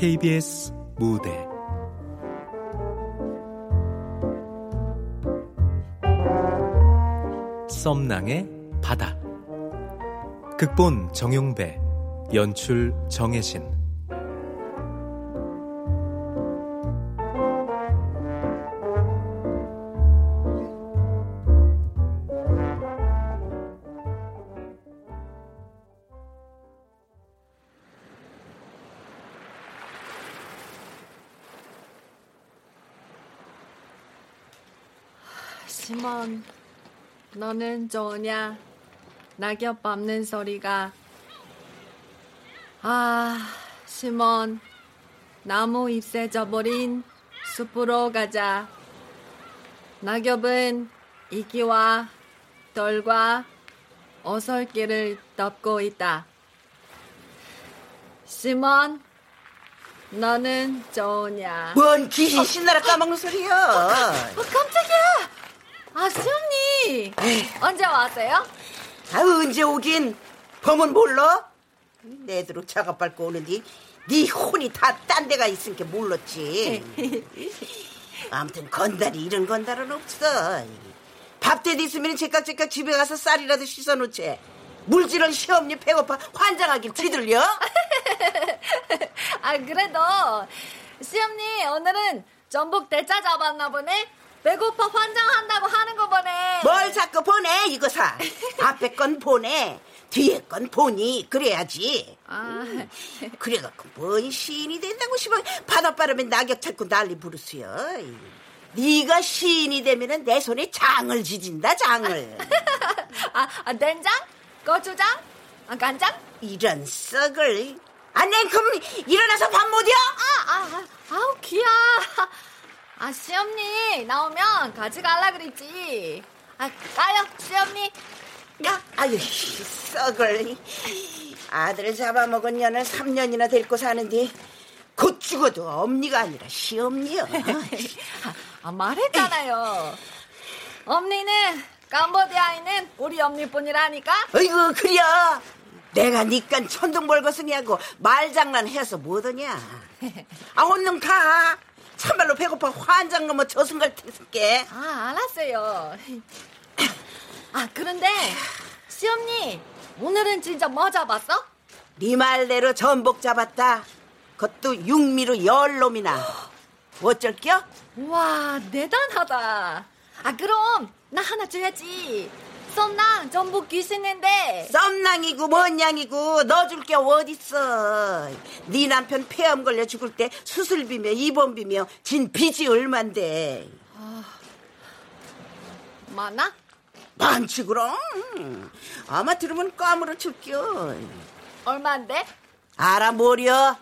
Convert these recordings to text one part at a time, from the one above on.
KBS 무대. 썸낭의 바다. 극본 정용배 연출 정혜신 낙엽 밟는 소리가. 아, 시몬, 나무 잎새 져버린 숲으로 가자. 낙엽은 이기와 덜과 어설길을 덮고 있다. 시몬, 너는 좋으냐? 뭔 귀신 신나라 까먹는 소리야? 어, 깜짝이야! 아, 수영님! 언제 왔어요? 아, 언제 오긴? 범은 몰라? 내도록 작업 밟고 오는디 네 혼이 다 딴 데가 있으니까 몰랐지. 아무튼 건달이 이런 건달은 없어. 밥때 있으면 제깍제깍 집에 가서 쌀이라도 씻어놓지. 물질은 시험니 배고파 환장하길 뒤들려? 아, 그래도, 시험님, 오늘은 전복 대짜 잡았나 보네? 배고파 환장한다고 하는 거 보네. 뭘 자꾸 보내, 이거 사. 앞에 건 보내. 뒤에 건 보니, 그래야지. 아, 그래갖고 뭔 시인이 된다고 싶어 바닷바람에 낙엽 찾고 난리 부르스요. 네가 시인이 되면은 내 손에 장을 지진다 장을. 아, 아, 된장? 고추장? 아, 간장? 이런 썩을. 아, 냉큼 일어나서 밥 못이야? 아, 아, 아, 아우, 귀야. 아, 시험니 나오면 가져갈라 그랬지. 아, 까요, 시험니. 야, 아유, 썩을. 아들을 잡아먹은 년을 3년이나 데리고 사는데 곧 죽어도 엄니가 아니라 시엄니요. 아, 말했잖아요. 엄니는 캄보디아에는 우리 엄니뿐이라니까. 어이구, 그려. 내가 니깐 천둥벌거숭이하고 말장난해서 뭐더냐. 아, 얼른 가. 참말로 배고파 환장 넘어 저승갈 테스게. 아, 알았어요. 아, 그런데 시엄니 오늘은 진짜 뭐 잡았어? 네 말대로 전복 잡았다. 그것도 육미로 열 놈이나. 어쩔 겨? 와, 대단하다. 아, 그럼 나 하나 줘야지. 썸랑 전복 귀신인데. 썸낭이고 뭔 양이고 너줄게 어딨어. 네 남편 폐암 걸려 죽을 때 수술비며 입원비며 진 빚이 얼만데. 많아? 많지 그럼. 아마 들으면 까무러 줄겨. 얼마인데? 알아 뭐려.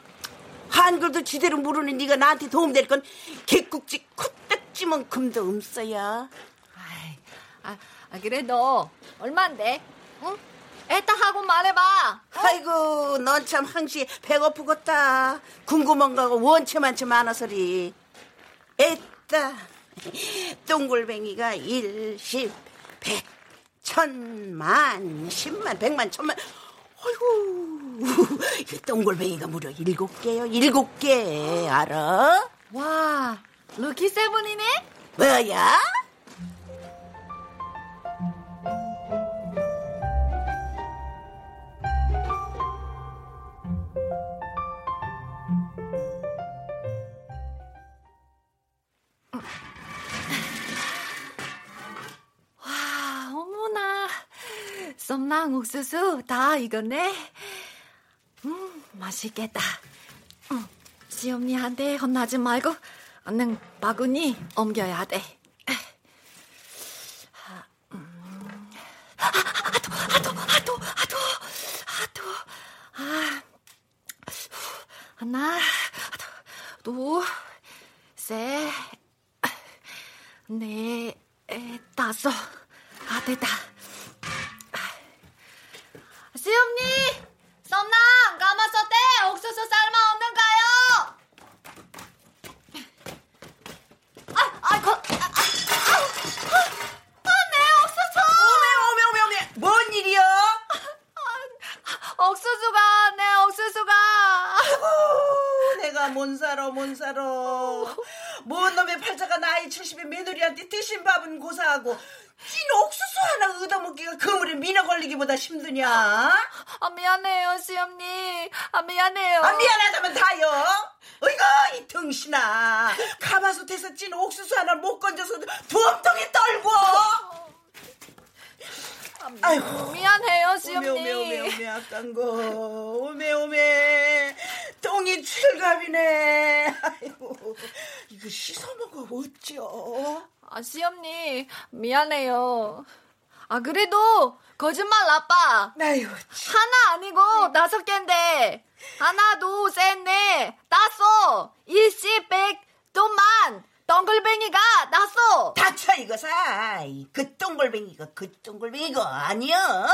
한글도 지대로 모르는 네가 나한테 도움될 건 개국지 코딱지만큼도 없어야. 아이, 아, 아, 그래도 얼마인데? 응? 애따 하고 말해봐. 아이고 넌 참 항시 배고프겠다. 궁금한 거하고 원체 많지 많아서리. 애따 똥골뱅이가 일십 백 천만 십만 백만 천만 아이고 이 똥골뱅이가 무려 일곱 개요 일곱 개 알아? 와, 루키 세븐이네? 뭐야? 썸랑 옥수수 다 익었네. 음, 맛있겠다. 음, 시엄니한테 혼나지 말고 얼른 바구니 옮겨야 돼. 아, 음. 아, 아도, 아도, 아도, 아도, 아도. 아, 하나, 둘, 셋, 넷, 다섯. 아, 됐다. 시엄니! 썸남! 가마솥에 옥수수 삶아 없는가요? 아, 아, 거, 아, 아, 아, 아, 내 옥수수! 오메 오메 오메 오메 뭔 일이야? 옥수수가, 내 옥수수가. 아이고, 내가 시어머니한테 드신 밥은 고사하고 찐 옥수수 하나 얻어먹기가 그물에 미너 걸리기보다 힘드냐? 아, 미안해요, 시엄니. 아, 미안해요. 아, 미안하다면 다요. 어이구, 이 등신아. 가마솥에서 찐 옥수수 하나 못 건져서 부엉덩이 떨고. 아, 아이고, 미안해요, 시엄니. 오메, 오메, 오메, 오메, 아깐 거. 오메, 오메. 똥이 출갑이네. 아이고, 이거 씻어먹어, 어쩌? 아, 시엄니, 미안해요. 아, 그래도 거짓말 나빠. 아유, 하나 아니고 다섯 개인데. 하나, 둘, 셋, 넷, 다섯, 일십, 백, 또만. 덩글뱅이가 다섯. 닥쳐, 이거사. 그 똥골뱅이가 그 똥골뱅이가 아니야.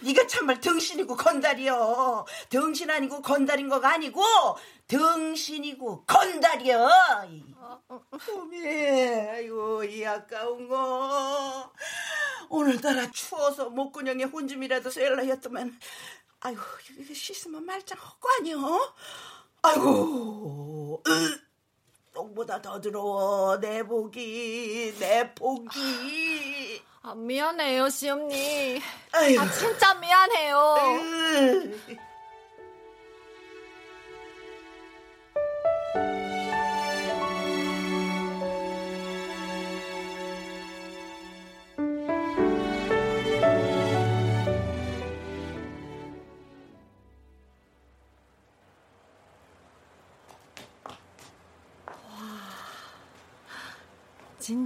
네가 참말 등신이고 건달이여. 등신 아니고 건달인 거가 아니고 등신이고 건달이여. 어메, 아이고 이 아까운 거. 오늘따라 추워서 목구녕에 혼줌이라도 셀라였더만. 아이고 이거 씻으면 말짱할 거 아니여. 아이고. 으. 똥보다 더 더러워 내 복이 내 복이 아, 미안해요 시엄니. 아 진짜 미안해요 으.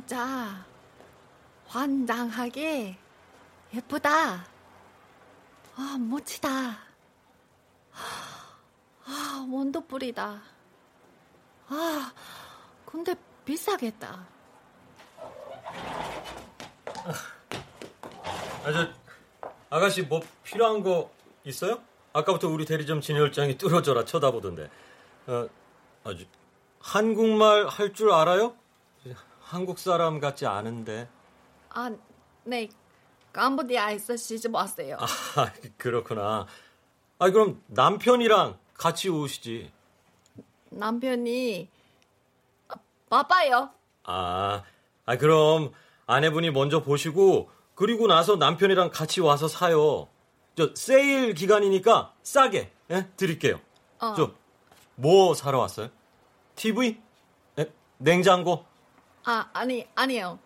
진짜 환장하게 예쁘다. 아, 멋지다. 아, 원더풀이다. 아, 근데 비싸겠다. 아, 저, 아가씨 뭐 필요한 거 있어요? 아까부터 우리 대리점 진열장이 뚫어져라 쳐다보던데. 어, 아주, 한국말 할 줄 알아요? 한국 사람 같지 않은데. 아, 네. 캄보디아에서 시집 왔어요. 아, 그렇구나. 아, 그럼 남편이랑 같이 오시지. 남편이 아, 바빠요. 아, 아, 그럼 아내분이 먼저 보시고, 그리고 나서 남편이랑 같이 와서 사요. 저, 세일 기간이니까 싸게, 예? 드릴게요. 어. 저, 뭐 사러 왔어요? TV? 예? 냉장고? 아, 아니, 아니요.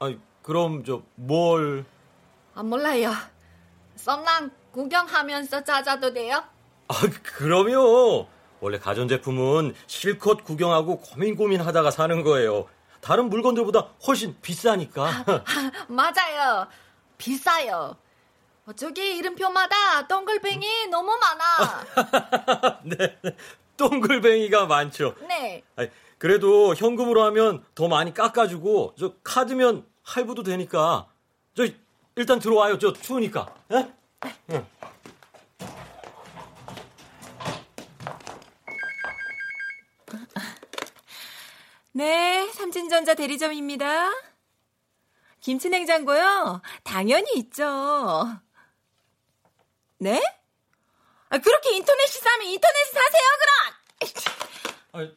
아니, 그럼 저, 뭘. 아, 몰라요. 썸남 구경하면서 찾아도 돼요? 아, 그럼요. 원래 가전제품은 실컷 구경하고 고민 고민 하다가 사는 거예요. 다른 물건들보다 훨씬 비싸니까. 맞아요. 비싸요. 어, 저기 이름표마다 동글뱅이 너무 많아. 네. 동글뱅이가 많죠. 네. 아니, 그래도 현금으로 하면 더 많이 깎아주고, 저 카드면 할부도 되니까. 저, 일단 들어와요. 저 추우니까. 예? 응. 네, 삼진전자 대리점입니다. 김치냉장고요? 당연히 있죠. 네? 아, 그렇게 인터넷이 싸면 인터넷 사세요, 그럼! 아니,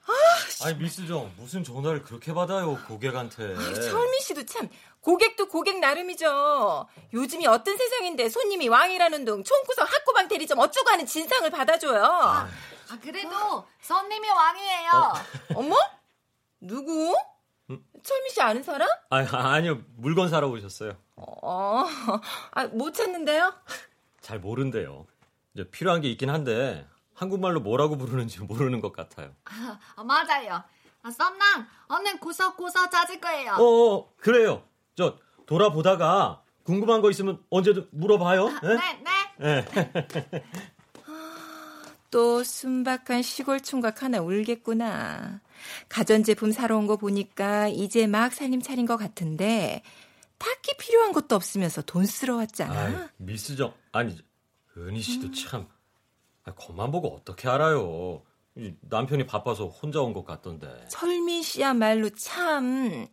아니, 미스 정, 무슨 전화를 그렇게 받아요, 고객한테. 철미 씨도 참, 고객도 고객 나름이죠. 요즘이 어떤 세상인데 손님이 왕이라는 둥 총구석 학구방 대리점 어쩌고 하는 진상을 받아줘요. 아, 그래도 손님이 왕이에요. 어 머? 누구? 철미 씨 아는 사람? 아니, 아니요, 물건 사러 오셨어요. 어, 아, 못 찾는데요? 잘 모른대요. 이제 필요한 게 있긴 한데, 한국말로 뭐라고 부르는지 모르는 것 같아요. 아, 아, 맞아요. 아, 썸남, 오늘 구석구석 찾을 거예요. 어, 어, 그래요. 저, 돌아보다가 궁금한 거 있으면 언제든 물어봐요. 예? 네, 네. 예. 또 순박한 시골 총각 하나 울겠구나. 가전제품 사러 온 거 보니까 이제 막 살림 차린 것 같은데 딱히 필요한 것도 없으면서 돈쓰러웠잖아. 아이, 미스정, 아니, 은희 씨도 참, 아, 겉만 보고 어떻게 알아요. 이 남편이 바빠서 혼자 온 것 같던데. 철민 씨야말로 참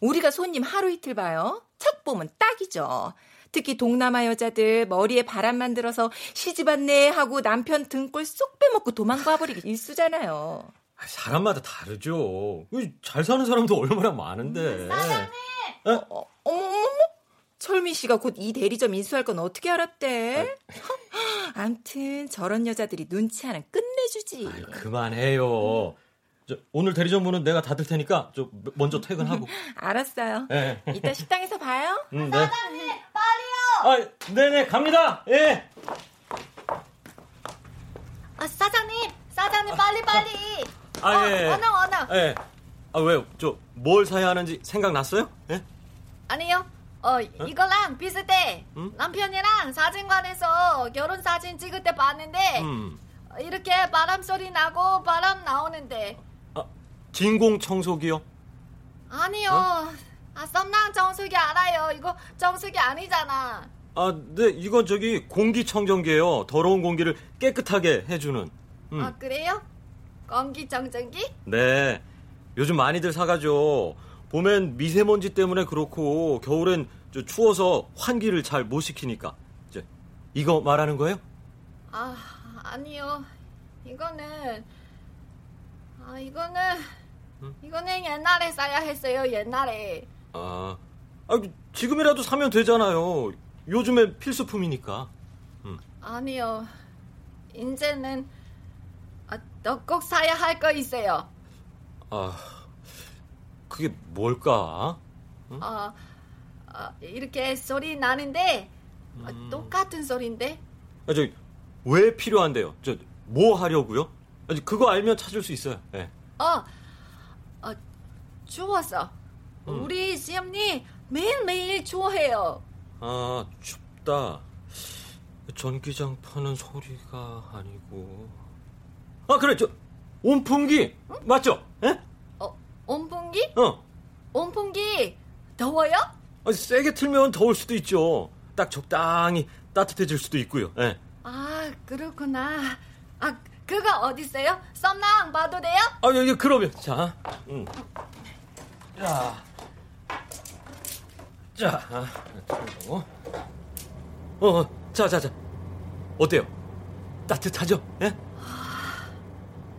우리가 손님 하루 이틀 봐요. 척 보면 딱이죠. 특히 동남아 여자들 머리에 바람 만 들어서 시집 왔네 하고 남편 등골 쏙 빼먹고 도망가 버리기 일수잖아요. 아, 사람마다 다르죠. 잘 사는 사람도 얼마나 많은데. 사장님! 어, 어, 어머, 어머, 어머. 철민 씨가 곧 이 대리점 인수할 건 어떻게 알았대? 암튼 저런 여자들이 눈치 하나 끝내주지. 아유, 그만해요. 저, 오늘 대리점 문은 내가 닫을 테니까 저 먼저 퇴근하고. 알았어요. 네. 이따 식당에서 봐요. 음, 네. 사장님, 빨리요! 아, 네네 갑니다. 예. 아, 사장님, 사장님, 빨리, 빨리! 아, 예. 어, 원어, 원어. 예. 아 왜요? 저 뭘 사야 하는지 생각났어요? 예? 아니요. 어, 이거랑 비슷해. 음? 남편이랑 사진관에서 결혼 사진 찍을 때 봤는데, 음. 이렇게 바람 소리 나고 바람 나오는데, 아, 진공 청소기요. 아니요. 어? 아, 썸남 정수기 알아요. 이거 정수기 아니잖아. 아, 네, 이건 저기 공기청정기예요. 더러운 공기를 깨끗하게 해주는. 음. 아, 그래요? 공기청정기? 네. 요즘 많이들 사가죠. 봄엔 미세먼지 때문에 그렇고 겨울엔 저 추워서 환기를 잘 못 시키니까. 이제 이거 말하는 거예요? 아, 아니요. 이거는, 아, 이거는, 이거는 옛날에 사야 했어요, 옛날에. 아, 아 지금이라도 사면 되잖아요. 요즘엔 필수품이니까. 아니요. 이제는, 아, 꼭 사야 할 거 있어요. 아, 그게 뭘까? 아, 아, 이렇게 소리 나는데, 아, 음. 똑같은 소리인데? 아, 저, 왜 필요한데요? 저, 뭐 하려고요? 아니, 그거 알면 찾을 수 있어요. 예. 어, 어, 추웠어. 음. 우리 시엄니 매일매일 추워해요. 아, 춥다. 전기장 파는 소리가 아니고. 아, 그래, 저, 온풍기! 맞죠? 예? 어, 온풍기? 어. 온풍기 더워요? 아, 세게 틀면 더울 수도 있죠. 딱 적당히 따뜻해질 수도 있고요. 예. 아, 그렇구나. 아, 그거 어디 있어요? 썸남 봐도 돼요? 아, 여기 그러면 자, 음. 자, 자, 아, 틀고, 어, 어, 자, 자, 자, 어때요? 따뜻하죠? 예?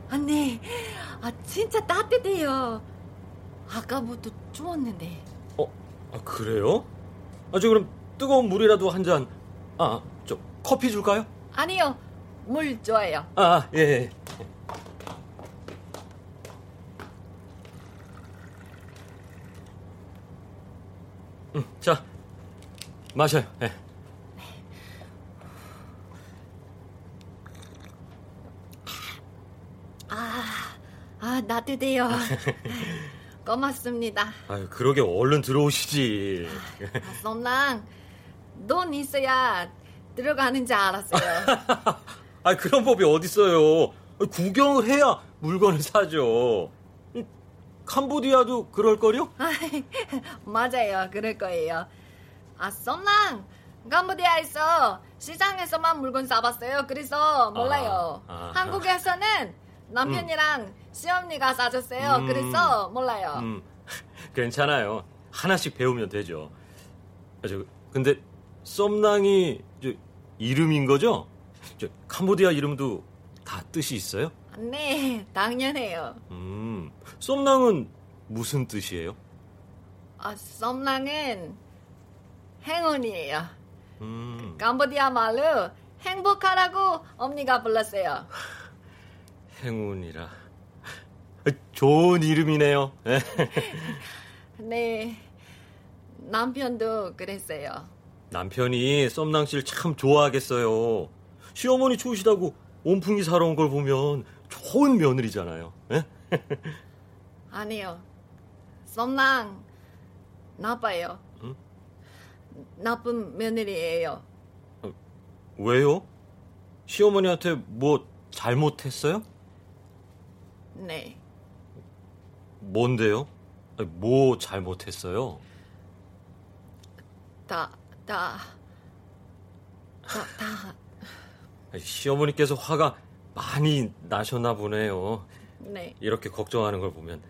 아니, 아 진짜 따뜻해요. 아까부터 추웠는데. 어, 아, 그래요? 아, 저 그럼 뜨거운 물이라도 한 잔, 아, 저 커피 줄까요? 아니요, 물 좋아요. 아, 예, 예. 음, 자, 마셔요. 예. 아, 따뜻해요. 고맙습니다. 아유, 그러게 얼른 들어오시지. 아, 썸남, 돈 있어야 들어가는 줄 알았어요. 아, 그런 법이 어딨어요. 구경을 해야 물건을 사죠. 이, 캄보디아도 그럴걸요? 맞아요. 그럴 거예요. 아, 썸남, 캄보디아에서 시장에서만 물건 사봤어요. 그래서 몰라요. 아, 아하. 한국에서는 남편이랑 시엄니가 사줬어요. 음. 그래서 몰라요. 음, 괜찮아요. 하나씩 배우면 되죠. 아, 저, 근데 썸낭이 저, 이름인 거죠? 저, 캄보디아 이름도 다 뜻이 있어요? 네, 당연해요. 음, 썸낭은 무슨 뜻이에요? 아, 썸남은 행운이에요. 음, 캄보디아 말로 행복하라고 언니가 불렀어요. 행운이라. 아, 좋은 이름이네요. 예. 네, 남편도 그랬어요. 남편이 썸낭 씨를 참 좋아하겠어요. 시어머니 추우시다고 온풍기 사러 온 걸 보면 좋은 며느리잖아요. 예? 아니요, 썸남 나빠요. 응? 나쁜 며느리예요. 왜요? 시어머니한테 뭐 잘못했어요? 네, 뭔데요? 뭐 잘못했어요? 다, 다, 다, 다, 아니, 시어머니께서 화가 많이 나셨나 보네요. 네. 이렇게 걱정하는 걸 보면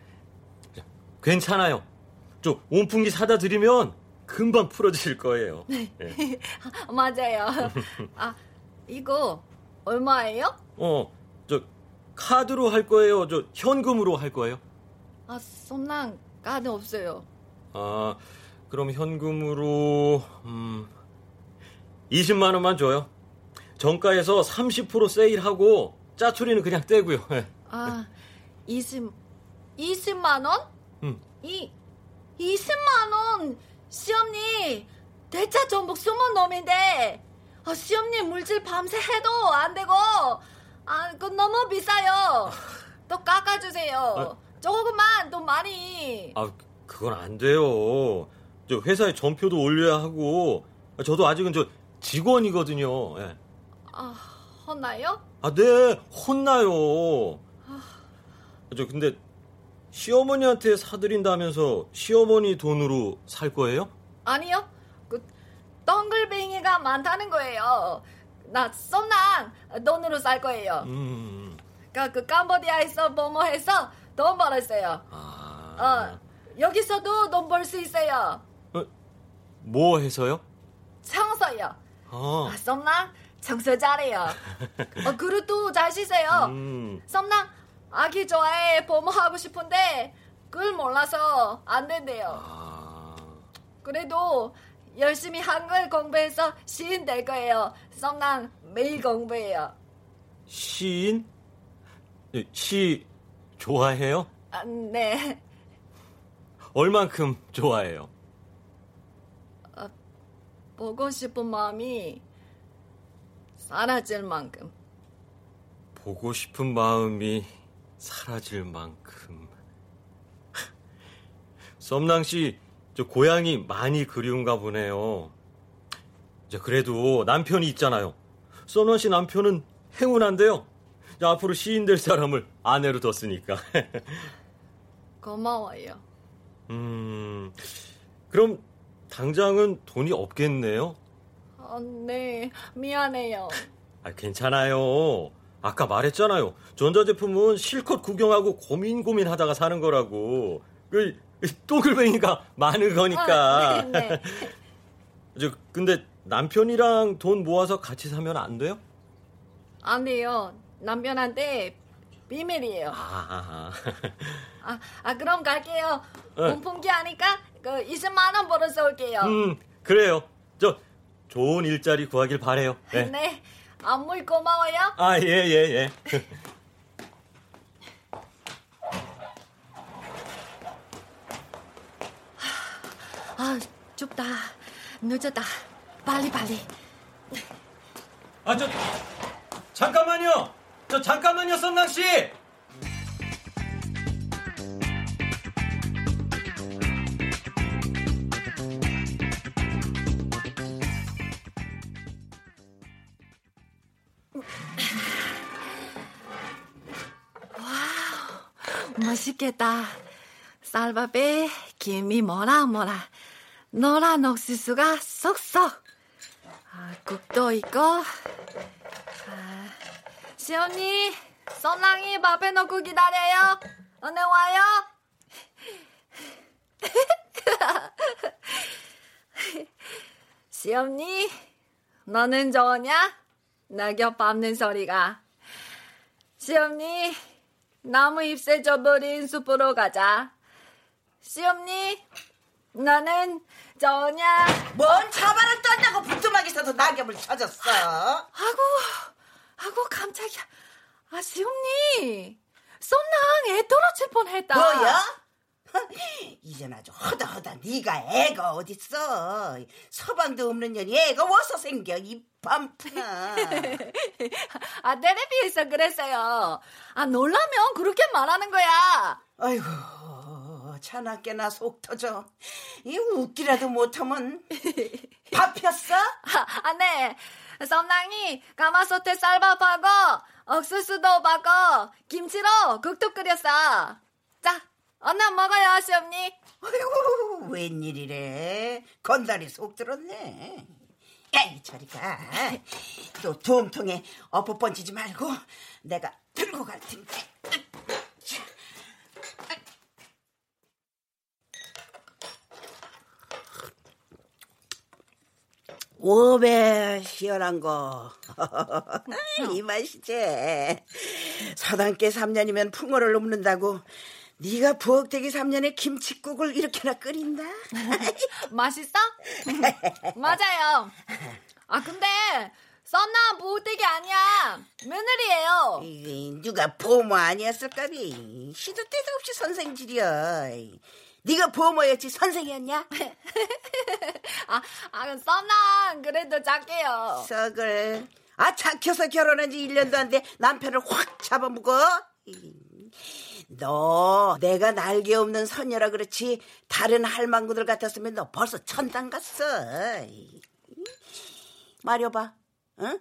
자, 괜찮아요. 저 온풍기 사다 드리면 금방 풀어질 거예요. 예. 맞아요. 아, 이거 얼마예요? 어, 저 카드로 할 거예요? 저 현금으로 할 거예요? 아, 썸랑 카드 없어요. 아, 그럼 현금으로 음 20만 원만 줘요. 정가에서 30% 세일하고 짜투리는 그냥 떼고요. 예. 아, 20 20만 원? 음. 이 20만 원. 시험님, 대차 전복 숨은 놈인데. 아, 시험님 물질 밤새 해도 안 되고. 아, 그건 너무 비싸요. 또 깎아주세요. 조금만 또 많이. 아, 그건 안 돼요. 저 회사에 전표도 올려야 하고 저도 아직은 저 직원이거든요. 예. 아, 혼나요? 아, 네, 혼나요. 저 근데 시어머니한테 사드린다면서 시어머니 돈으로 살 거예요? 아니요. 그 덩글뱅이가 많다는 거예요. 나 썸랑 돈으로 살 거예요. 음, 그, 그 캄보디아에서 뭐뭐 해서 돈 벌었어요. 아, 어, 여기서도 돈 벌 수 있어요. 뭐 해서요? 청소요. 아, 아, 썸랑 청소 잘해요. 어, 그릇도 잘 씻어요. 음, 썸랑 아기 좋아해 보모하고 싶은데 그걸 몰라서 안 된대요. 아, 그래도 열심히 한글 공부해서 시인 될 거예요. 썸랑 매일 공부해요. 시인? 예, 시 좋아해요? 아, 네. 얼만큼 좋아해요? 보고 싶은 마음이 사라질 만큼. 보고 싶은 마음이 사라질 만큼. 썸낭 씨, 저 고향이 많이 그리운가 보네요. 저 그래도 남편이 있잖아요. 썸낭 씨 남편은 행운한데요. 저 앞으로 시인 될 사람을 아내로 뒀으니까. 고마워요. 음, 그럼 당장은 돈이 없겠네요. 아, 네. 미안해요. 아, 괜찮아요. 아까 말했잖아요. 전자제품은 실컷 구경하고 고민 고민하다가 사는 거라고. 그 또글뱅이가 많은 거니까. 아, 네, 네. 저 근데 남편이랑 돈 모아서 같이 사면 안 돼요? 안 돼요. 남편한테 비밀이에요. 아, 아, 아 그럼 갈게요. 네. 문풍기 하니까 그 20만 원 벌어서 올게요. 음, 그래요. 저 좋은 일자리 구하길 바래요. 네. 네. 안물 고마워요. 아, 예, 예, 예. 아, 춥다. 늦었다. 빨리 빨리. 아, 저 잠깐만요. 저 잠깐만요, 썸낭 씨. 맛있겠다. 쌀밥에 김이 뭐라 뭐라. 노란 옥수수가 쏙쏙. 아, 국도 있고. 아, 시언니, 썸랑이 밥에 넣고 기다려요. 언제 와요? 시엄니, 너는 좋으냐? 낙엽 밟는 소리가. 시엄니, 나무 잎새 져버린 숲으로 가자. 시엄니, 너는 좋으냐? 뭔 자바를 떤다고 부뚜막에서도 낙엽을 쳐줬어. 아고, 아고, 깜짝이야. 아, 시엄니, 썸랑 애 떨어질 뻔했다. 뭐야? 이젠 아주 허다허다 네가 애가 어딨어 서방도 없는 년이 애가 어서 생겨 이 밤푸나 아, 텔레비에서 그랬어요. 아, 놀라면 그렇게 말하는 거야. 아이고 차나 깨나 속 터져 이 웃기라도 못하면 밥 폈어? 아, 아, 네. 썸랑이 가마솥에 쌀밥하고 옥수수도 받고 김치로 국도 끓였어. 자, 얼른 먹어요, 시엄니. 아이고 웬일이래 건달이 속 들었네 야이 저리 가 또 두통통에 엎어 번지지 말고 내가 들고 갈 텐데 오배 시원한 거. 이 맛이지. 서당께 3년이면 풍어를 넘는다고 네가 부엌대기 3년에 김치국을 이렇게나 끓인다? 맛있어? 맞아요. 아 근데 썸남 부엌대기 아니야. 며느리예요. 이게 누가 보모 아니었을까비 시도 때도 없이 선생질이야 네가 보모였지 선생이었냐? 아, 아 썸남 그래도 작게요. 썩을. 아 착혀서 결혼한 지 1년도 안 돼. 남편을 확 잡아먹어. 너 내가 날개 없는 선녀라 그렇지. 다른 할망구들 같았으면 너 벌써 천당 갔어. 말여봐. 어?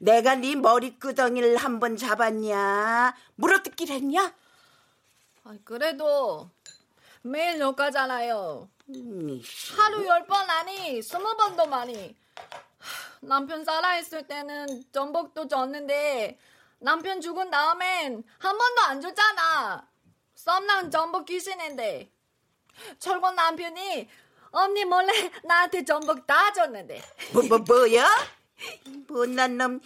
내가 네 머리끄덩이를 한 번 잡았냐? 물어뜯기를 했냐? 아, 그래도 매일 녹가잖아요. 음, 하루 열 번 아니 스무 번도 많이. 남편 살아있을 때는 전복도 줬는데 남편 죽은 다음엔 한 번도 안 줬잖아. 썸남 전복 귀신인데. 철권 남편이 언니 몰래 나한테 전복 다 줬는데. 뭐, 뭐, 뭐야? 못난 놈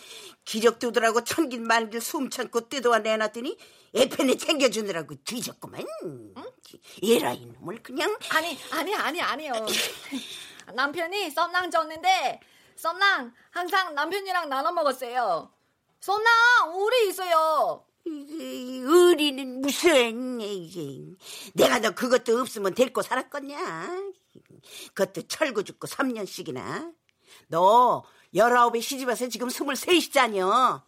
기적두더라고 천긴 만길 숨 참고 뜯어와 내놨더니 애편에 챙겨주느라고 뒤졌구만 얘라 이놈을 그냥 아니 아니 아니 아니요. 남편이 썸남 줬는데 썸남 항상 남편이랑 나눠 먹었어요. 썸남 우리 있어요. 이게 의리는 무슨 이게 내가 너 그것도 없으면 데리고 살았겠냐 그것도 철구 죽고 3년씩이나 너 열아홉에 시집와서 지금 스물셋이잖여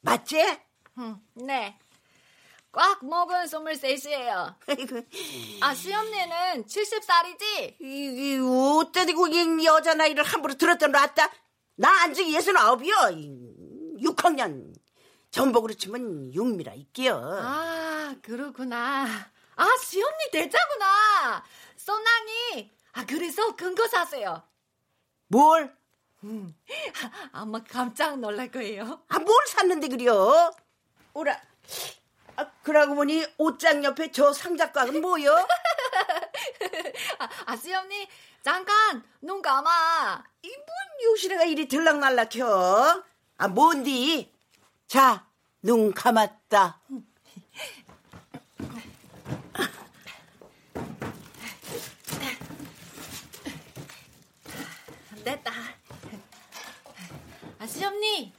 맞지? 음, 네. 꽉 먹은 스물셋이에요. 아이고, 아 시엄니는 70살이지? 이게 어쩌디 이 여자 나이를 함부로 들었다 놨다 나 안지 예순아홉이여 6학년 전복으로 치면 육미라 있기요 아 그렇구나. 아 시엄니 대자구나. 썸남이 아 그래서 근거 사세요. 뭘? 아마 깜짝 놀랄 거예요. 아, 뭘 샀는데 그려? 오라. 아, 그러고 보니 옷장 옆에 저 상자가는 뭐여? 아, 아 시엄니 잠깐 눈 감아. 이뭔 요시래가 이리 들락날락혀? 아, 뭔디? 자, 눈 감았다. 됐다. 아 시엄니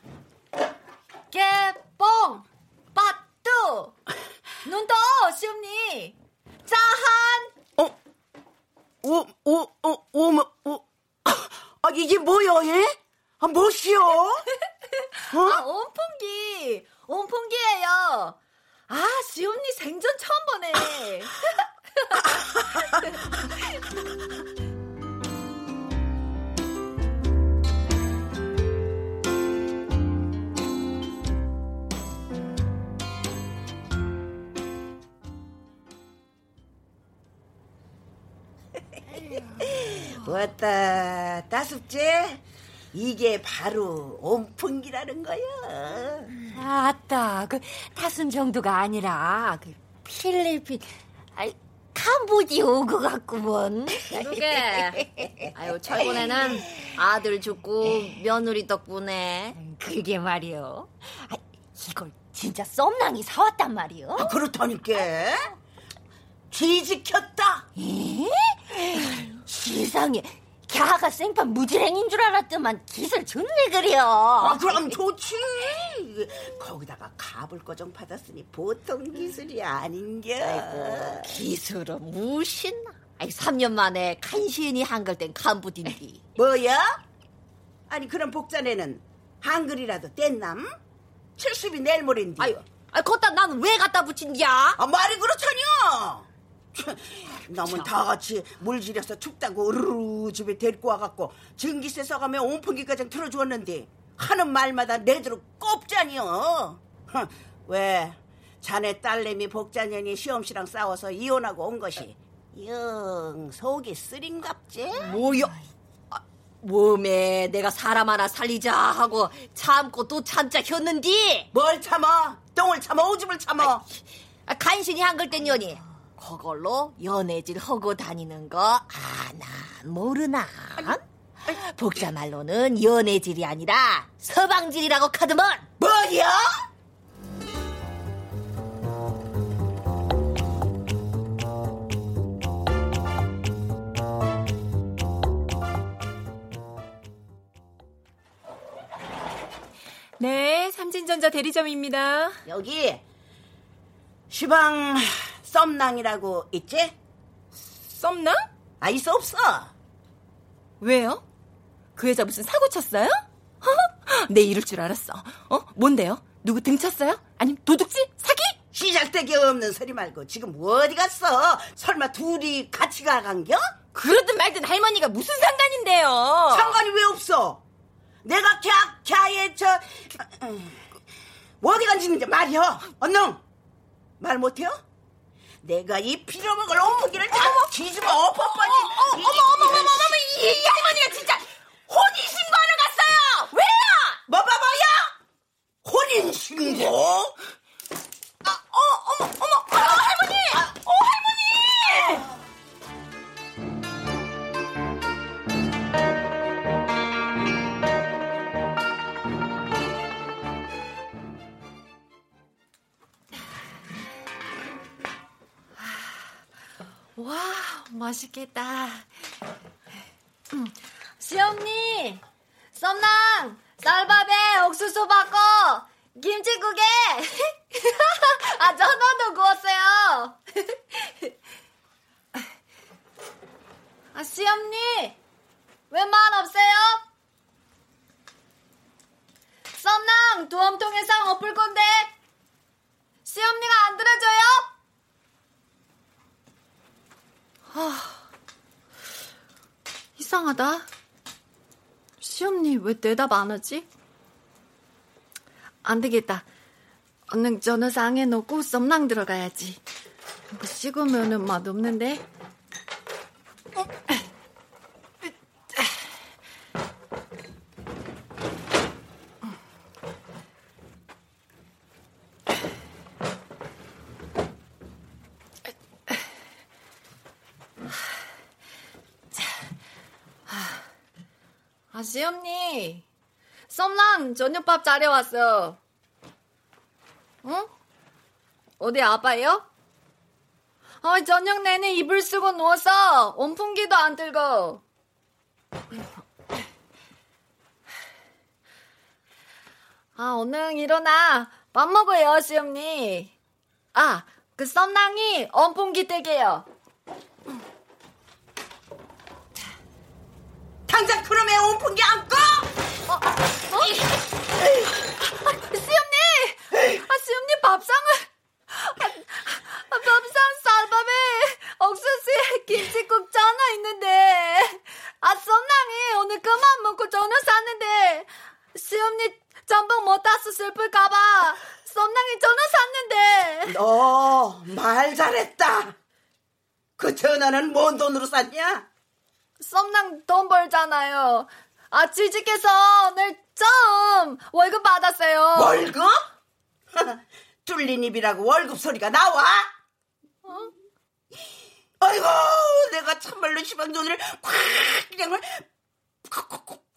개뽕 눈 떠 시엄니 짜한 어? 오, 오, 오, 오, 뭐, 오. 아, 이게 뭐여, 얘? 아, 뭐시여? 아 온풍기 온풍기예요. 아 시엄니 생전 처음 보네. 왔다, 따숩지? 이게 바로 온풍기라는 거야. 아따, 그 다순 정도가 아니라 그 필리핀, 아이 캄보디아 온것 같구먼. 그게 아유 철권에는 아들 죽고 며느리 덕분에 그게 말이요. 아, 이걸 진짜 썸낭이 사왔단 말이요. 아, 그렇다니까. 쥐 지켰다. 세상에, 걔가 생판 무지랭인 줄 알았더만 기술 좋네 그려. 아, 그럼 좋지. 거기다가 갑을 거정 받았으니 보통 기술이 아닌겨. 기술은 무신나. 아이 3년 만에 간신히 한글 땐 간부딘디. 뭐야? 아니, 그럼 복자네는 한글이라도 뗀남? 70이 내일 모레인데. 아유, 아 걷다 나는 왜 갖다 붙인디야? 아, 말이 그렇다뇨. 남은 다 같이 물질여서 춥다고 으르르 집에 데리고 와갖고 전기세 써가며 온풍기까지 틀어주었는데 하는 말마다 내대로 꼽자니요. 흥, 왜 자네 딸내미 복자년이 시험씨랑 싸워서 이혼하고 온 것이 영 속이 쓰린갑지? 뭐야? 아, 몸에 내가 사람 하나 살리자 하고 참고 또 참자 혔는디. 뭘 참아? 똥을 참아? 오줌을 참아? 아, 간신히 한글 땐 연이. 그걸로 연애질 하고 다니는 거 아나 모르나? 복자 말로는 연애질이 아니라 서방질이라고 카드먼 뭐야? 네, 삼진전자 대리점입니다. 여기 시방 썸낭이라고 있지? 썸남? 아 있어 없어? 왜요? 그 여자 무슨 사고 쳤어요? 내 이럴 줄 알았어. 어? 뭔데요? 누구 등쳤어요? 아니면 도둑질? 사기? 시작되기 없는 소리 말고 지금 어디 갔어? 설마 둘이 같이 가간겨? 그러든 말든 할머니가 무슨 상관인데요? 상관이 왜 없어? 내가 캬, 캬에 저 어, 어디 간지는지 말이여 언능 말 못해요? 내가 이 빌어먹을 온무기를 다 뒤집어 엎어버린 어 머, 어머, 어머, 어머, 어머, 이, 이 할머니가 진짜 혼인 신고하러 갔어요! 왜요? 뭐 봐봐야 혼인 신고? 아, 어, 어머, 어머, 어, 할머니! 어, 할머니! 와, 맛있겠다. 음, 시엄니, 썸남, 쌀밥에 옥수수 바꿔, 김치국에, 아, 전어도 구웠어요. 아, 시엄니, 왜 말 없어요? 썸남, 두엄통에상 엎을 건데, 시엄니가 안 들어줘요? 이상하다. 시험니 왜 대답 안 하지? 안 되겠다. 얼른 전화상에 놓고 썸낭 들어가야지. 이거 식으면은 맛없는데. 아, 시엄니. 썸남 저녁밥 잘해왔어. 응? 어디 아파요? 아, 저녁 내내 이불 쓰고 누워서 온풍기도 안 들고. 아, 얼른 일어나. 밥 먹어요, 시엄니. 아, 그 썸낭이 온풍기 떼게요. 당장 그놈의 온풍기 안 꺼! 어? 어? 아, 시엄니! 아, 시엄니 밥상을. 아, 아, 밥상 쌀밥에 옥수수에 김치국 전화 있는데. 아, 썸낭이 오늘 그만 먹고 전화 샀는데. 시엄니 전복 못 따서 슬플까봐. 썸낭이 전화 샀는데. 너 말 잘했다. 그 전화는 뭔 돈으로 샀냐? 썸낭 돈 벌잖아요. 아, 취직해서 오늘 처음 월급 받았어요. 월급? 뚫린 입이라고 월급 소리가 나와? 어? 아이고, 내가 참말로 시방 돈을 콱 그냥 콱콱콱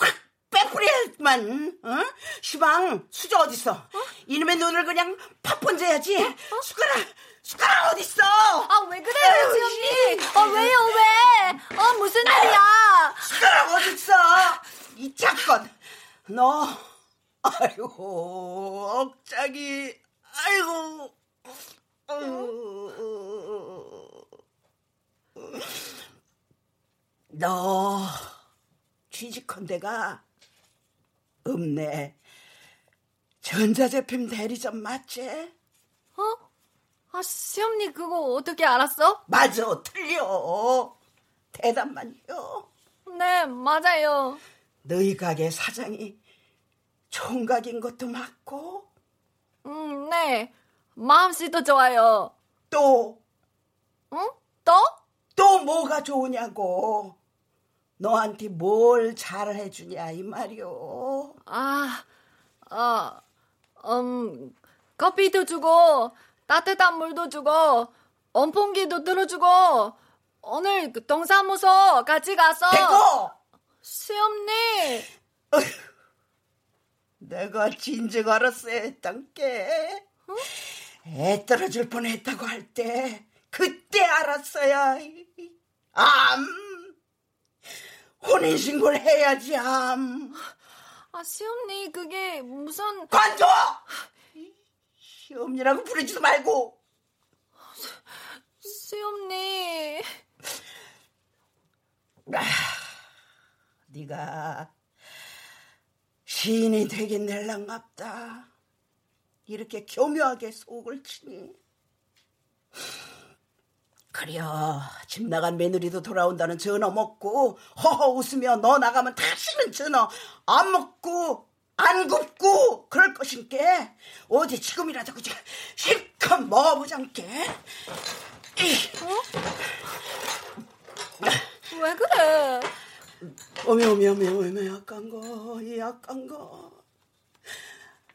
빼뿌려야만, 어? 시방 수저 어딨어? 이놈의 눈을 그냥 팍 번져야지. 숟가락, 숟가락 어딨어? 아, 왜 그래요, 지엄니? 어, 왜요, 왜? 어, 무슨 일이야? 숟가락 어딨어? 이 작건. 너, 아이고, 억장이, 아이고. 너, 취직한 데가 없네. 전자제품 대리점 맞지? 어? 아, 시엄니 그거 어떻게 알았어? 맞아, 틀려. 대답만요. 네, 맞아요. 너희 가게 사장이 총각인 것도 맞고 음, 네. 마음씨도 좋아요. 또또 응? 또? 뭐가 좋으냐고 너한테 뭘 잘해주냐 이 말이오 아, 어, 음, 커피도 주고, 따뜻한 물도 주고, 온풍기도 들어주고, 오늘 그 동사무소 같이 가서. 됐고 시엄니! 내가 진즉 알았어야 했단게 애 떨어질 뻔했다고 할 때 그때 알았어야 암 혼인신고를 해야지 암 아, 시엄니, 그게 무슨. 관둬! 시엄니라고 부르지도 말고. 시엄니. 아, 네가 시인이 되긴 될랑갑다. 이렇게 교묘하게 속을 치니. 그래요. 집 나간 며느리도 돌아온다는 전어 먹고 허허 웃으며 너 나가면 다시는 전어 안 먹고 안 굽고 그럴 것인게 어디 지금이라도 그저 실컷 먹어보장께. 왜 그래? 어메 어메 어메 어메 약간 거이 약간 거.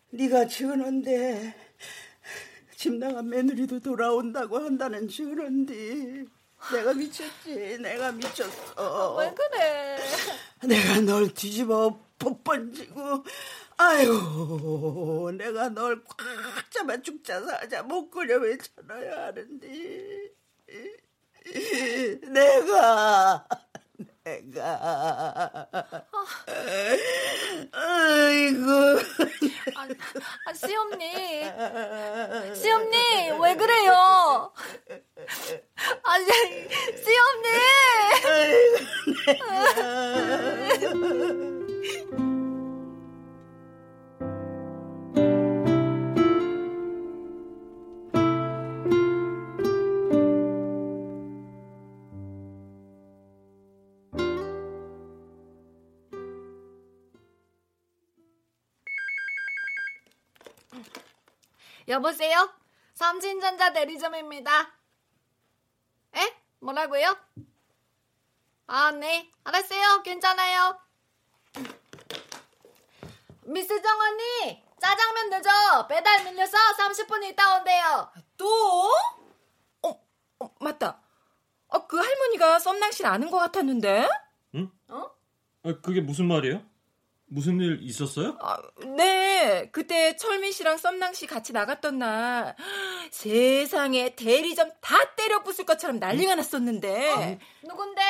네가 전어인데 집 나간 며느리도 돌아온다고 한다는 전어인데 내가 미쳤지 내가 미쳤어. 왜 그래? 내가 널 뒤집어 pop번지고 아유 내가 널 꽉 잡아 죽자 사자 못 그려 외쳐놔야 하는데 내가 내가 아이고 아, 아 시엄니. 시엄니, 왜 그래요? 아, 시엄니! 여보세요? 삼진전자 대리점입니다. 에? 뭐라고요? 아, 네. 알았어요. 괜찮아요. 미스 정언니, 짜장면 늦어. 배달 밀려서 30분 있다 온대요. 또? 어, 어 맞다. 어, 그 할머니가 썸낭실 아는 것 같았는데? 응? 어? 아, 그게 무슨 말이에요? 무슨 일 있었어요? 아, 네. 그때 철민 씨랑 썸낭 씨 같이 나갔던 날 세상에 대리점 다 때려 부술 것처럼 난리가 났었는데. 누군데?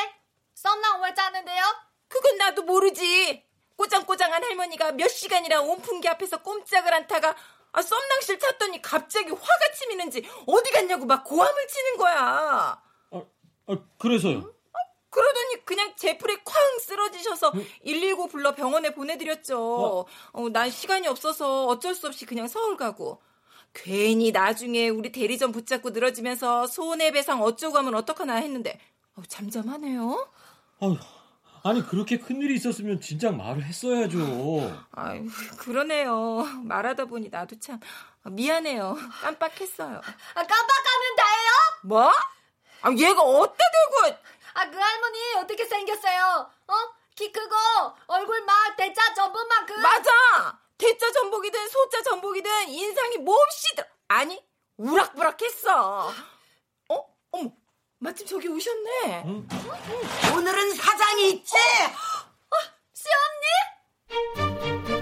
썸남 왜 짜는데요? 그건 나도 모르지. 꼬장꼬장한 할머니가 몇 시간이나 온풍기 앞에서 꼼짝을 않다가 아, 썸낭실 찾더니 갑자기 화가 치미는지 어디 갔냐고 막 고함을 치는 거야. 아, 아 그래서요? 그러더니 그냥 제풀에 쾅 쓰러지셔서 119 불러 병원에 보내드렸죠. 어, 난 시간이 없어서 어쩔 수 없이 그냥 서울 가고. 괜히 나중에 우리 대리점 붙잡고 늘어지면서 손해배상 어쩌고 하면 어떡하나 했는데 어, 잠잠하네요. 아유, 아니 그렇게 큰일이 있었으면 진작 말을 했어야죠. 아유, 그러네요. 말하다 보니 나도 참 미안해요. 깜빡했어요. 아, 깜빡하면 다예요? 뭐? 아, 얘가 어디다 대고 아, 그 할머니 어떻게 생겼어요? 어? 키 크고 얼굴 막 대자 전분만큼. 맞아. 대자 전복이든 소자 전복이든 인상이 몹시 들 아니 우락부락했어. 어? 어머. 마침 저기 오셨네. 응? 오늘은 사장이 있지 시엄니?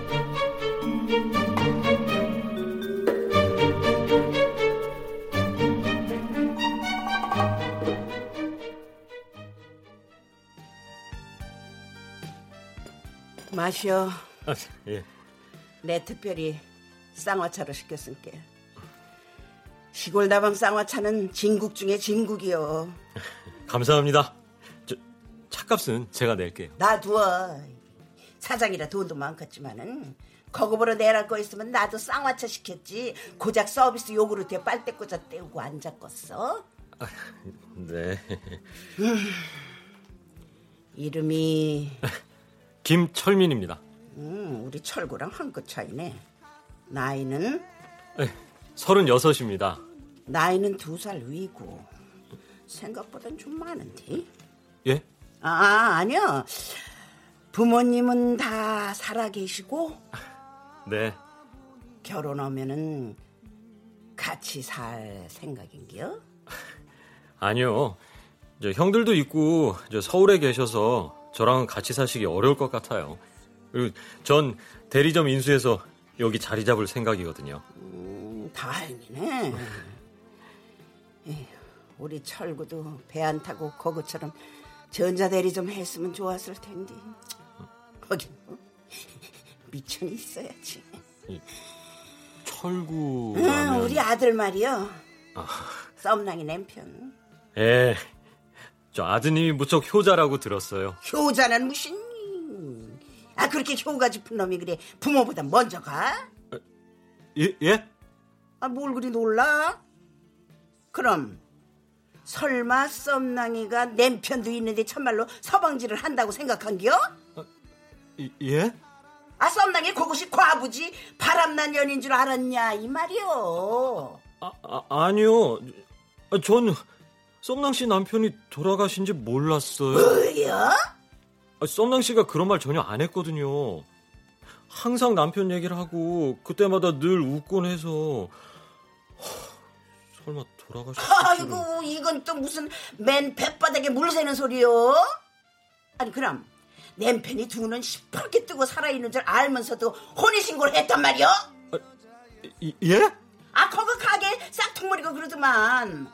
마셔 아, 예. 내 특별히 쌍화차로 시켰을게 시골 다방 쌍화차는 진국 중에 진국이요 감사합니다. 저 차값은 제가 낼게요. 놔두어 사장이라 돈도 많겠지만은 거급으로 내랄 거 있으면 나도 쌍화차 시켰지 고작 서비스 요구르트에 빨대 꽂아 때우고 앉았겠어 네. 이름이 김철민입니다. 음, 우리 철구랑 한끗 차이네 나이는 서른여섯입니다. 나이는 두 살 위고 생각보단 좀 많은데 예? 아 아니요 부모님은 다 살아 계시고 네. 결혼하면은 같이 살 생각인겨? 아니요. 저 형들도 있고 저 서울에 계셔서 저랑은 같이 사시기 어려울 것 같아요. 그리고 전 대리점 인수해서 여기 자리 잡을 생각이거든요. 음, 다행이네. 에휴, 우리 철구도 배 안 타고 거구처럼 전자대리 좀 했으면 좋았을 텐데. 거긴 뭐 미천이 있어야지. 철구. 응, 우리 아들 말이요. 아. 썸낭이 남편. 예. 저 아드님이 무척 효자라고 들었어요. 효자는 무슨 아 그렇게 효가 깊은 놈이 그래 부모보다 먼저 가? 예? 예? 아 뭘 그리 놀라? 그럼 설마 썸낭이가 남편도 있는데 참말로 서방지를 한다고 생각한겨? 예? 아 썸낭이 그것이 과부지 바람난 연인 줄 알았냐 이 말이오. 아, 아 아니요. 아, 전 썸낭 씨 남편이 돌아가신 지 몰랐어요. 뭐야? 아, 썸낭 씨가 그런 말 전혀 안 했거든요. 항상 남편 얘기를 하고 그때마다 늘 웃곤 해서 허, 설마 돌아가셨을지 아이고 이건 또 무슨 맨 뱃바닥에 물 새는 소리요? 아니 그럼 남편이 두 눈 시퍼렇게 뜨고 살아있는 줄 알면서도 혼인신고를 했단 말이요? 예? 아 거기 가게 싹퉁머리고 그러더만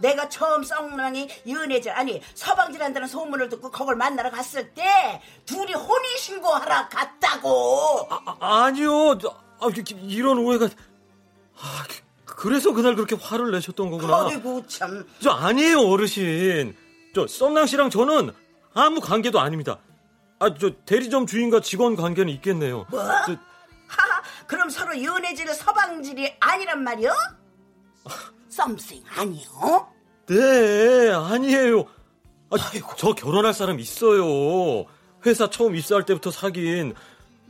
내가 처음 썩랑이 연애질 아니 서방질 한다는 소문을 듣고 그걸 만나러 갔을 때 둘이 혼인 신고하러 갔다고 아, 아니요. 아, 이런 오해가 아, 그래서 그날 그렇게 화를 내셨던 거구나. 아이고 참 저 아니에요 어르신. 저 썸낭 씨랑 저는 아무 관계도 아닙니다. 아 저 대리점 주인과 직원 관계는 있겠네요. 뭐? 저, 하하 그럼 서로 연애질 서방질이 아니란 말이요? 썸씽 아니요? 네 아니에요. 아, 저 결혼할 사람 있어요. 회사 처음 입사할 때부터 사귄.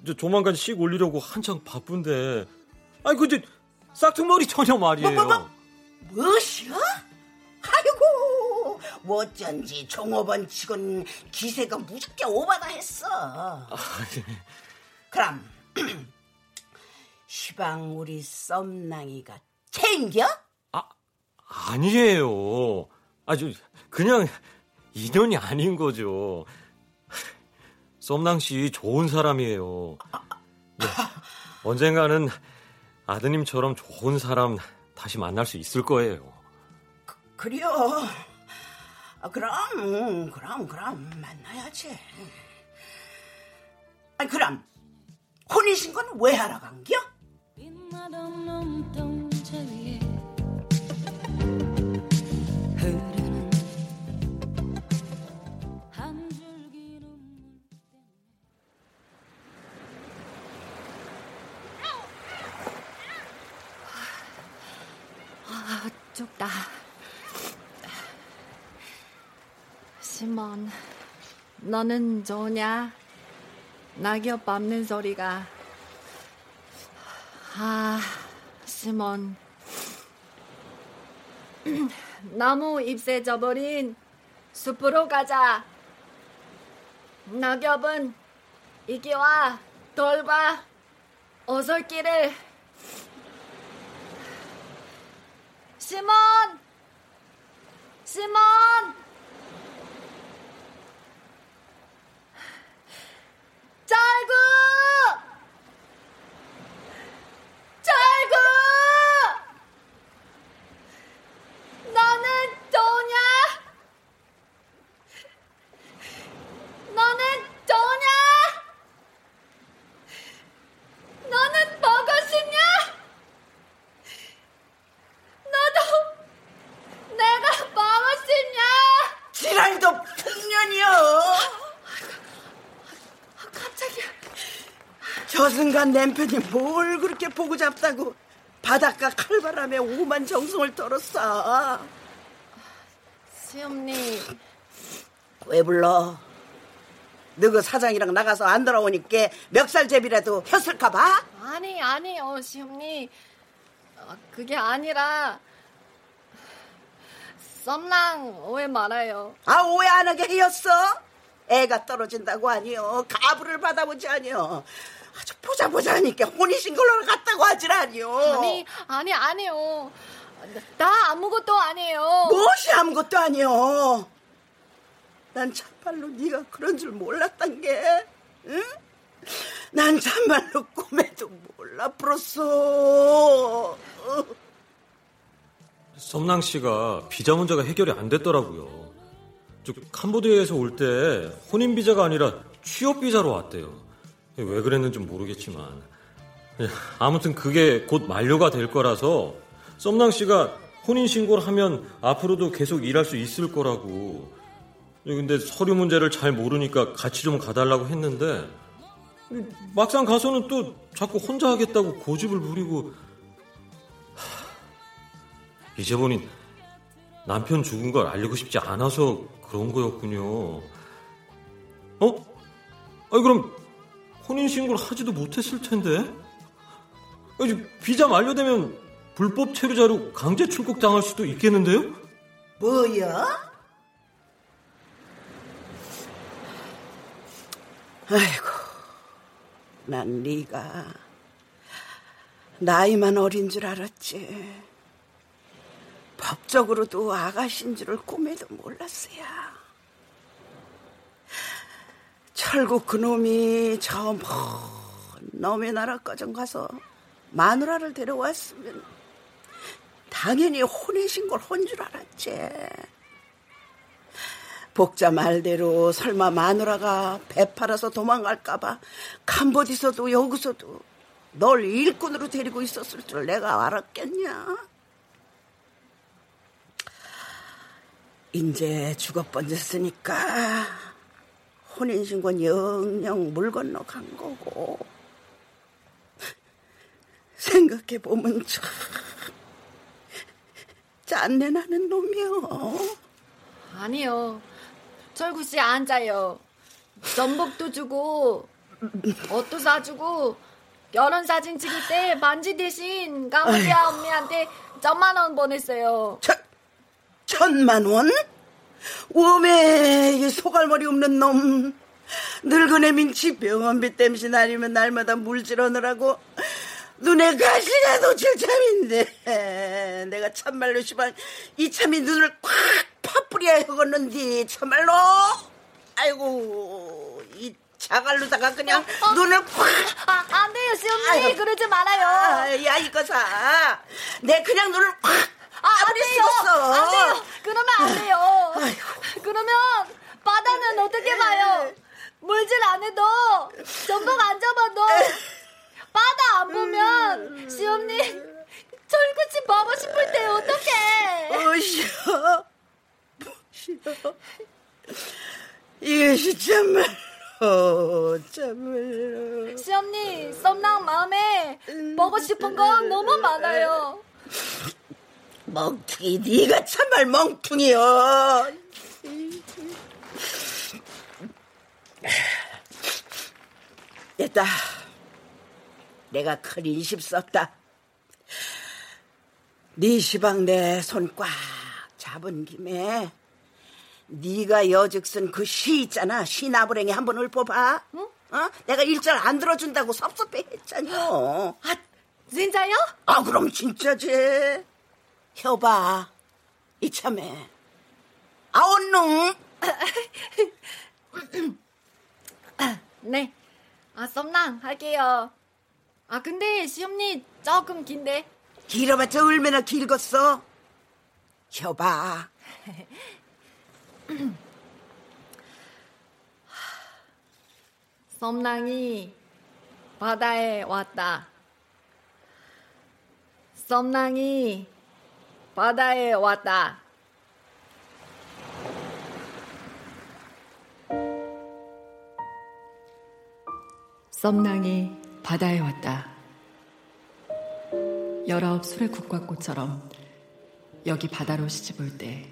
저 조만간 식 올리려고 한창 바쁜데. 아니 근데 싹퉁머리 처녀 말이에요. 뭐, 뭐, 뭐? 무엇이요? 아이고 어쩐지 종업원 직원 기세가 무섭게 오바다 했어 아, 예. 그럼 시방 우리 썸낭이가 챙겨? 아 아니에요. 아주 그냥 인연이 아닌 거죠. 썸낭 씨 좋은 사람이에요. 네, 언젠가는 아드님처럼 좋은 사람 다시 만날 수 있을 거예요. 그래요 아, 그럼 그럼 그럼 만나야지 아니 그럼 혼인신고는 왜 하러 간겨? 좁다. 시몬, 너는 좋냐? 낙엽 밟는 소리가. 아, 시몬. 나무 잎새 져버린 숲으로 가자. 낙엽은 이기와 돌과 어설길을 시몬! 시몬! 짤구! 짤구! 너는 좋냐? 너는 좋냐? 너는 보고 싶냐? 너도 내가 보고 싶냐? 지랄도 풍년이요 갑자기 저승간 남편이 뭘 그렇게 보고 잡다고 바닷가 칼바람에 오만 정성을 떨었어 시엄니 왜 불러? 너그 사장이랑 나가서 안 돌아오니까 멱살제비라도 혔을까 봐? 아니 아니요 시엄니 어, 그게 아니라 썸랑 오해 말아요 아 오해 안 하게 해였어? 애가 떨어진다고 아니요 가부를 받아보지 아니요 아주 보자 보자 하니까 혼인신고를 갔다고 하질 아니요 아니 아니 아니요 나 아무것도 아니에요 무엇이 아무것도 아니요 난 참말로 네가 그런 줄 몰랐단 게 응? 난 참말로 꿈에도 몰라 불었어 썸낭 씨가 비자 문제가 해결이 안 됐더라고요. 저 캄보디아에서 올 때 혼인 비자가 아니라 취업 비자로 왔대요. 왜 그랬는지 모르겠지만 아무튼 그게 곧 만료가 될 거라서 썸낭 씨가 혼인 신고를 하면 앞으로도 계속 일할 수 있을 거라고. 근데 서류 문제를 잘 모르니까 같이 좀 가달라고 했는데 막상 가서는 또 자꾸 혼자 하겠다고 고집을 부리고 이제 보니 남편 죽은 걸 알리고 싶지 않아서 그런 거였군요. 어? 아니 그럼 혼인 신고를 하지도 못했을 텐데. 비자 만료되면 불법 체류자로 강제 출국 당할 수도 있겠는데요? 뭐야? 아이고, 난 네가 나이만 어린 줄 알았지. 법적으로도 아가씨인 줄을 꿈에도 몰랐어야. 철국 그놈이 저먼 놈의 나라 꺼정 가서 마누라를 데려왔으면 당연히 혼인신고를 한줄 알았지. 복자 말대로 설마 마누라가 배 팔아서 도망갈까봐 캄보디서도 여기서도 널 일꾼으로 데리고 있었을 줄 내가 알았겠냐? 인제 죽어 번졌으니까 혼인신고는 영영 물 건너 간 거고. 생각해 보면 참 짠내 나는 놈이요. 아니요. 철구 씨 앉아요. 전복도 주고 옷도 사주고 결혼 사진 찍을 때 반지 대신 강우리아 언니한테 천만 원 보냈어요. 천, 천만 원? 웜에 소갈머리 없는 놈. 늙은 애 민치 병원비 땜신 아니면 날마다 물질하느라고. 눈에 가시가 도칠 참인데. 내가 참말로 시발 이 참이 눈을 콱 파뿌리야 해었는디 참말로. 아이고 이 자갈로다가 그냥 어, 어. 눈을 콱 아, 안 돼요 시엄니 그러지 말아요. 아, 야 이거사. 내 그냥 눈을 콱 아, 안 돼요. 안 돼요. 그러면 안 돼요. 아이고. 그러면 바다는 어떻게 봐요? 물질 안 해도 전복 안 잡아도 바다 안 보면 음. 시엄니 철구치 보고 싶을 때 어떡해? 어시어 어시어 이것이 참말로 참말로. 시엄니 썸남 마음에 보고 싶은 건 너무 많아요 멍충이 네가 참말 멍충이여 됐다 내가 큰 인심 썼다. 네 시방 내 손 꽉 잡은 김에 네가 여직 쓴 그 시 있잖아. 시나브랭이 한 번 읊어봐. 응? 어? 내가 일절 안 들어준다고 섭섭해 했잖여. 아, 진짜요? 아, 그럼 진짜지. 혀봐. 이참에. 아온농. 네. 아, 썸랑 할게요. 아, 근데 시험니 조금 긴데. 길어봤자 얼마나 길겠어? 혀봐. 썸낭이 바다에 왔다. 썸낭이 바다에 왔다. 썸낭이 바다에 왔다. 열아홉 술의 국화꽃처럼 여기 바다로 시집올 때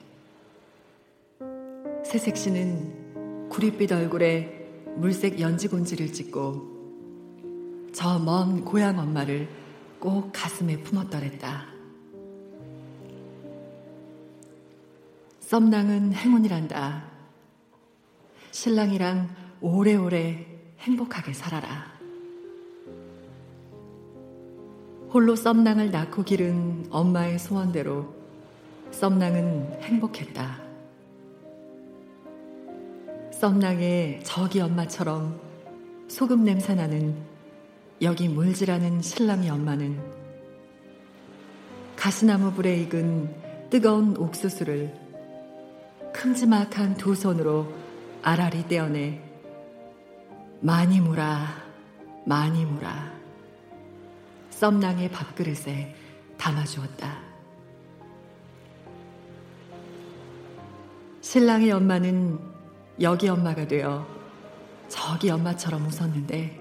새색 씨는 구릿빛 얼굴에 물색 연지곤지를 찍고 저 먼 고향 엄마를 꼭 가슴에 품었더랬다. 썸낭은 행운이란다. 신랑이랑 오래오래 행복하게 살아라. 홀로 썸낭을 낳고 기른 엄마의 소원대로 썸낭은 행복했다. 썸낭의 저기 엄마처럼 소금 냄새 나는 여기 물질하는 신랑의 엄마는 가시나무 불에 익은 뜨거운 옥수수를 큼지막한 두 손으로 아라리 떼어내 많이 물아 많이 몰아 썸낭의 밥그릇에 담아주었다. 신랑의 엄마는 여기 엄마가 되어 저기 엄마처럼 웃었는데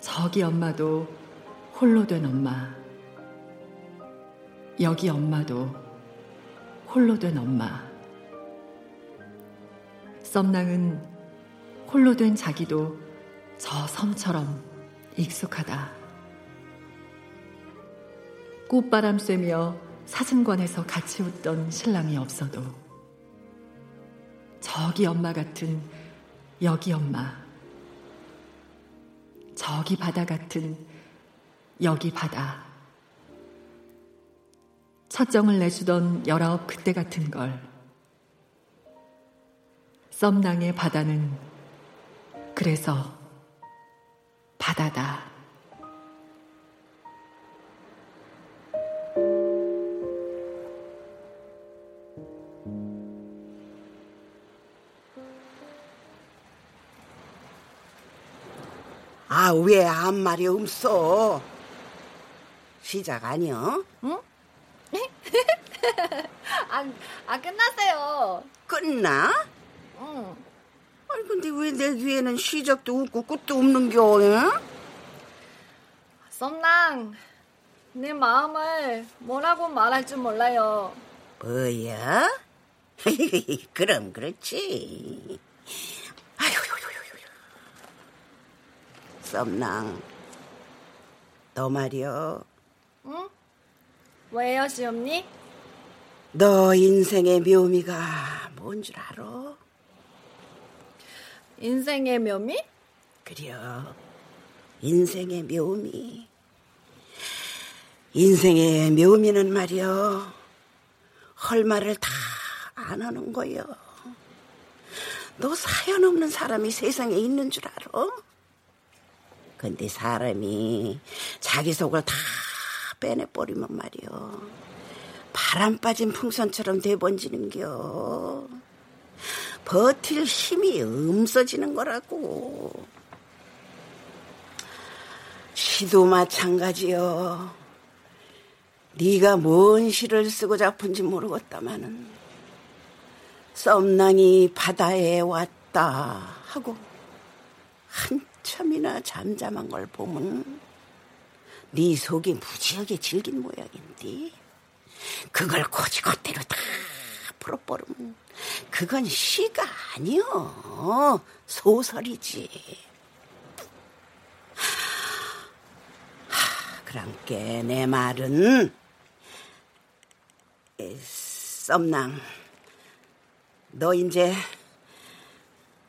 저기 엄마도 홀로 된 엄마. 여기 엄마도 홀로 된 엄마. 썸낭은 홀로 된 자기도 저 섬처럼 익숙하다. 꽃바람 쐬며 사슴관에서 같이 웃던 신랑이 없어도 저기 엄마 같은 여기 엄마, 저기 바다 같은 여기 바다. 첫정을 내주던 열아홉 그때 같은 걸. 썸낭의 바다는 그래서 바다다. 아, 왜 아무 말이 없어? 시작 아니여? 아, 아 끝났어요. 끝나? 응. 아니, 근데 왜 내 귀에는 시작도 없고 끝도 없는 겨, 응? 썸낭, 내 마음을 뭐라고 말할 줄 몰라요. 뭐야? 그럼 그렇지. 썸낭, 너 말이여. 응? 왜요, 시엄니? 너 인생의 묘미가 뭔 줄 알아? 인생의 묘미? 그려. 인생의 묘미. 인생의 묘미는 말이여. 헐 말을 다 안 하는 거여. 너 사연 없는 사람이 세상에 있는 줄 알아? 근데 사람이 자기 속을 다 빼내버리면 말이여. 바람 빠진 풍선처럼 돼번지는겨. 버틸 힘이 없어지는 거라고. 시도 마찬가지요. 네가 뭔 시를 쓰고 작품인지 모르겠다마는 썸낭이 바다에 왔다 하고 한참이나 잠잠한 걸 보면 네 속이 무지하게 질긴 모양인데 그걸 고지것대로 다 풀어버리면 그건 시가 아니여 소설이지. 하, 그랑께 내 말은 에, 썸낭 너 이제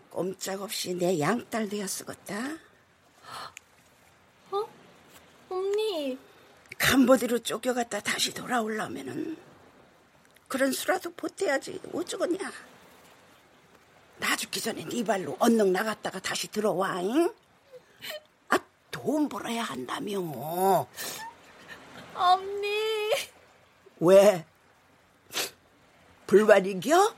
꼼짝없이 내 양딸 되었으겄다. 어? 언니. 캄보디로 쫓겨갔다 다시 돌아오려면은 그런 수라도 보태야지 어쩌겠냐. 나 죽기 전에 네 발로 언능 나갔다가 다시 들어와. 잉? 아, 돈 벌어야 한다며. 언니. 왜? 불만이겨?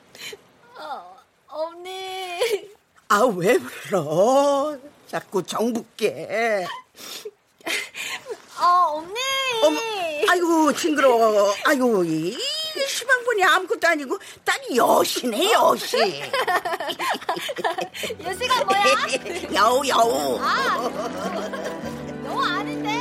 어, 언니. 아, 왜 불러? 자꾸 정붙게. 어, 언니. 어머, 아이고, 징그러워. 아이고, 이 시방분이 아무것도 아니고, 딱 여시네, 여시. 여시가 뭐야? 여우, 여우. 아, 너 아는데.